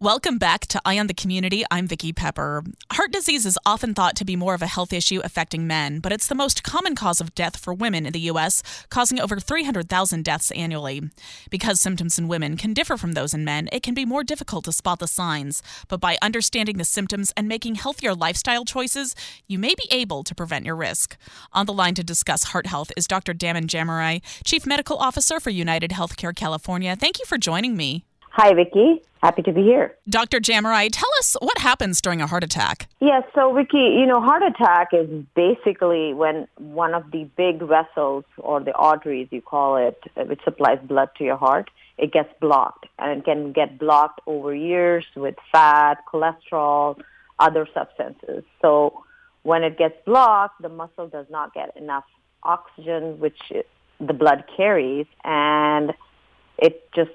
Welcome back to Eye on the Community. I'm Vicki Pepper. Heart disease is often thought to be more of a health issue affecting men, but it's the most common cause of death for women in the U.S., causing over 300,000 deaths annually. Because symptoms in women can differ from those in men, it can be more difficult to spot the signs. But by understanding the symptoms and making healthier lifestyle choices, you may be able to prevent your risk. On the line to discuss heart health is Dr. Daman Jamari, Chief Medical Officer for United Healthcare California. Thank you for joining me. Hi, Vicki. Happy to be here. Dr. Jamari, tell us what happens during a heart attack. Yes, so Vicki, you know, heart attack is basically when one of the big vessels or the arteries, you call it, which supplies blood to your heart, it gets blocked. And it can get blocked over years with fat, cholesterol, other substances. So when it gets blocked, the muscle does not get enough oxygen, which the blood carries, and it just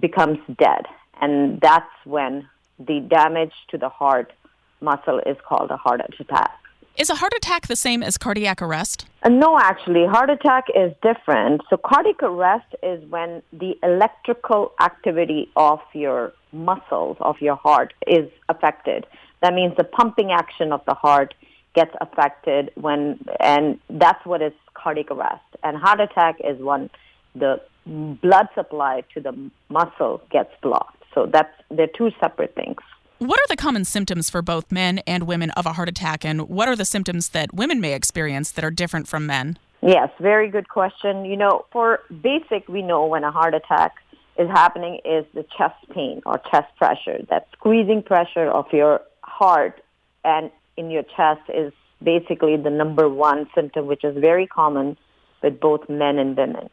becomes dead. And that's when the damage to the heart muscle is called a heart attack. Is a heart attack the same as cardiac arrest? Uh, no, actually, heart attack is different. So cardiac arrest is when the electrical activity of your muscles of your heart is affected. That means the pumping action of the heart gets affected when, and that's what is cardiac arrest. And heart attack is when the blood supply to the muscle gets blocked. So that's they're two separate things. What are the common symptoms for both men and women of a heart attack, and what are the symptoms that women may experience that are different from men? Yes, very good question. You know, for basic, we know when a heart attack is happening is the chest pain or chest pressure. That squeezing pressure of your heart and in your chest is basically the number one symptom, which is very common with both men and women.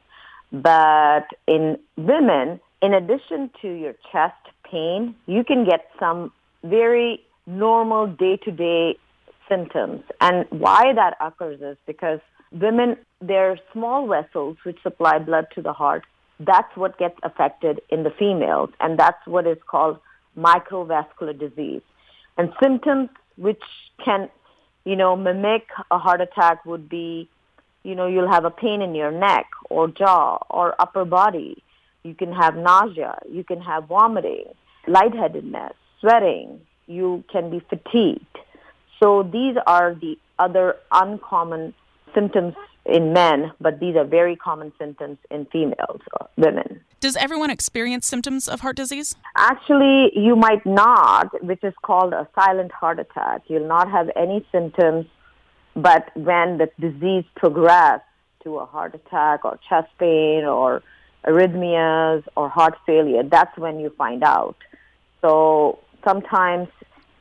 But in women, in addition to your chest pain, you can get some very normal day-to-day symptoms. And why that occurs is because women, their small vessels which supply blood to the heart, that's what gets affected in the females. And that's what is called microvascular disease. And symptoms which can, you know, mimic a heart attack would be, you know, you'll have a pain in your neck or jaw or upper body you can have nausea. You can have vomiting, lightheadedness, sweating. You can be fatigued. So these are the other uncommon symptoms in men, but these are very common symptoms in females, or women. Does everyone experience symptoms of heart disease? Actually, you might not, which is called a silent heart attack. You'll not have any symptoms, but when the disease progresses to a heart attack or chest pain or arrhythmias or heart failure, that's when you find out. So sometimes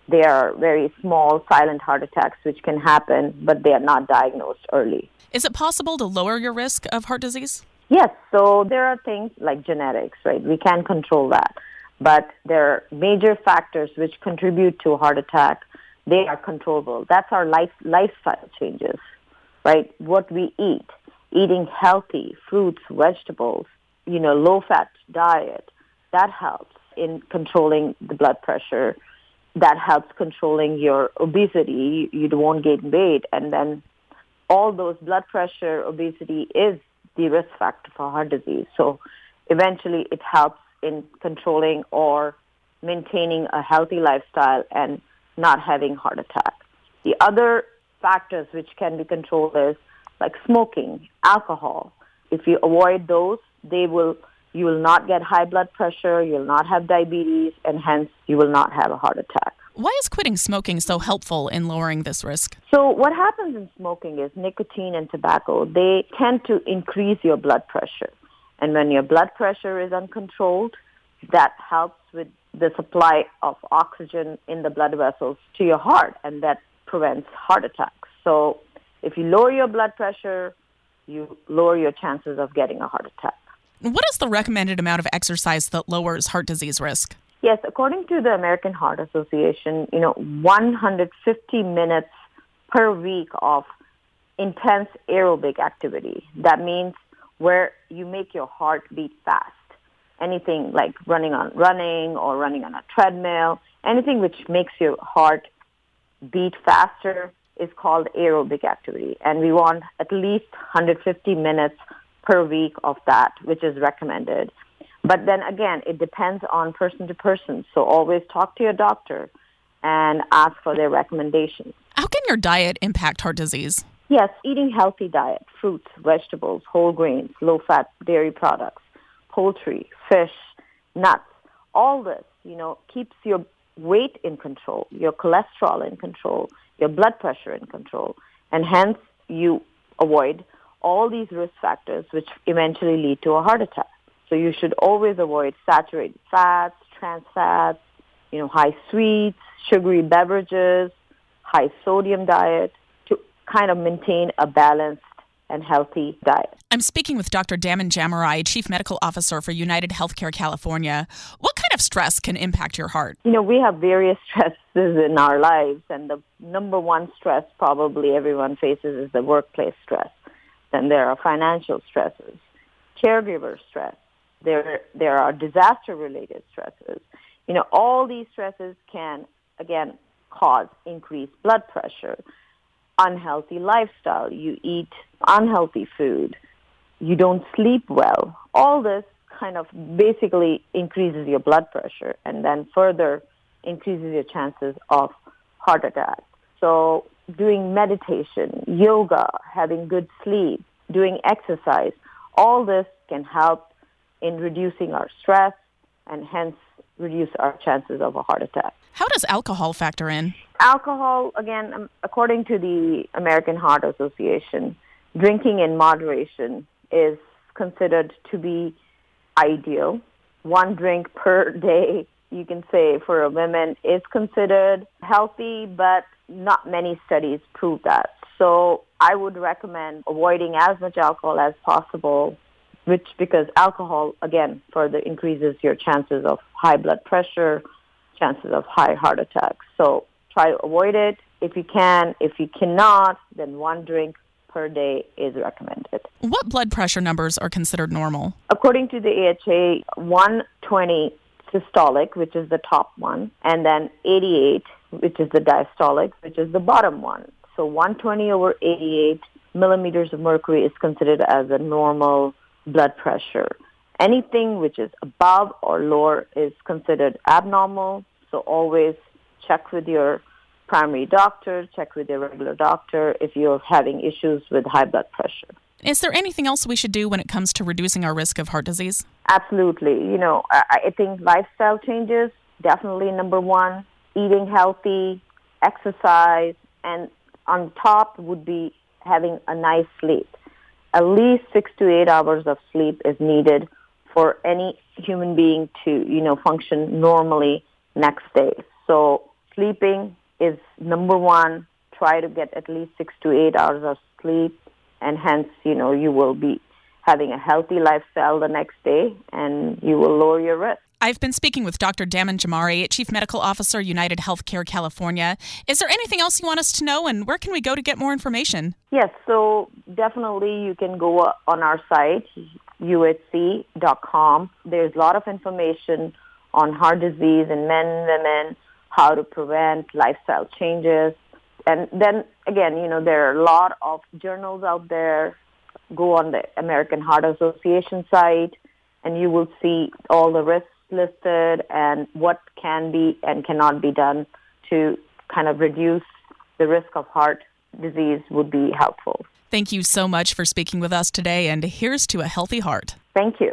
they are very small, silent heart attacks which can happen, but they are not diagnosed early. Is it possible to lower your risk of heart disease? Yes. So there are things like genetics, right? We can control that. But there are major factors which contribute to a heart attack. They are controllable. That's our life, lifestyle changes, right? What we eat, eating healthy fruits, vegetables, you know, low fat diet, that helps in controlling the blood pressure. That helps controlling your obesity. You won't gain weight. And then all those blood pressure, obesity is the risk factor for heart disease. So eventually it helps in controlling or maintaining a healthy lifestyle and not having heart attack. The other factors which can be controlled is like smoking, alcohol. If you avoid those, they will you will not get high blood pressure, you'll not have diabetes, and hence you will not have a heart attack. Why is quitting smoking so helpful in lowering this risk? So what happens in smoking is nicotine and tobacco, they tend to increase your blood pressure. And when your blood pressure is uncontrolled, that helps with the supply of oxygen in the blood vessels to your heart, and that prevents heart attacks. So if you lower your blood pressure, you lower your chances of getting a heart attack. What is the recommended amount of exercise that lowers heart disease risk? Yes, according to the American Heart Association, you know, 150 minutes per week of intense aerobic activity. That means where you make your heart beat fast. Anything like running on running or running on a treadmill, anything which makes your heart beat faster is called aerobic activity. And we want at least 150 minutes per week of that, which is recommended. But then again, it depends on person to person. So always talk to your doctor and ask for their recommendations. How can your diet impact heart disease? Yes, eating healthy diet, fruits, vegetables, whole grains, low-fat dairy products, poultry, fish, nuts, all this, you know, keeps your weight in control, your cholesterol in control, your blood pressure in control, and hence you avoid all these risk factors which eventually lead to a heart attack. So you should always avoid saturated fats, trans fats, you know, high sweets, sugary beverages, high sodium diet to kind of maintain a balanced and healthy diet. I'm speaking with Dr. Daman Jamari, Chief Medical Officer for United Healthcare California. What kind of stress can impact your heart? You know, we have various stresses in our lives, and the number one stress probably everyone faces is the workplace stress. Then there are financial stresses, caregiver stress, there, there are disaster-related stresses. You know, all these stresses can, again, cause increased blood pressure, unhealthy lifestyle. You eat unhealthy food. You don't sleep well. All this kind of basically increases your blood pressure and then further increases your chances of heart attack. So doing meditation, yoga, having good sleep, doing exercise, all this can help in reducing our stress and hence reduce our chances of a heart attack. How does alcohol factor in? Alcohol, again, um, according to the American Heart Association, drinking in moderation is considered to be ideal. One drink per day, you can say, for a woman is considered healthy, but not many studies prove that. So I would recommend avoiding as much alcohol as possible which because alcohol again further increases your chances of high blood pressure, chances of high heart attacks. So try to avoid it if you can. If you cannot, then one drink per day is recommended. What blood pressure numbers are considered normal? According to the AHA, 120 systolic, which is the top one, and then 88, which is the diastolic, which is the bottom one. So 120 over 88 millimeters of mercury is considered as a normal blood pressure. Anything which is above or lower is considered abnormal. So always check with your primary doctor, check with your regular doctor if you're having issues with high blood pressure. Is there anything else we should do when it comes to reducing our risk of heart disease? Absolutely. You know, I, think lifestyle changes, definitely number one. Eating healthy, exercise, and on top would be having a nice sleep at least six to eight hours of sleep is needed for any human being to, you know, function normally next day. So sleeping is number one. Try to get at least six to eight hours of sleep, and hence, you know, you will be having a healthy lifestyle the next day, and you will lower your risk. I've been speaking with Dr. Daman Jamari, Chief Medical Officer, United Healthcare California. Is there anything else you want us to know, and where can we go to get more information? Yes, so definitely you can go on our site, uhc.com. There's a lot of information on heart disease in men and women, how to prevent lifestyle changes. And then again, you know, there are a lot of journals out there. Go on the American Heart Association site and you will see all the risks listed and what can be and cannot be done to kind of reduce the risk of heart disease would be helpful. Thank you so much for speaking with us today, and here's to a healthy heart. Thank you.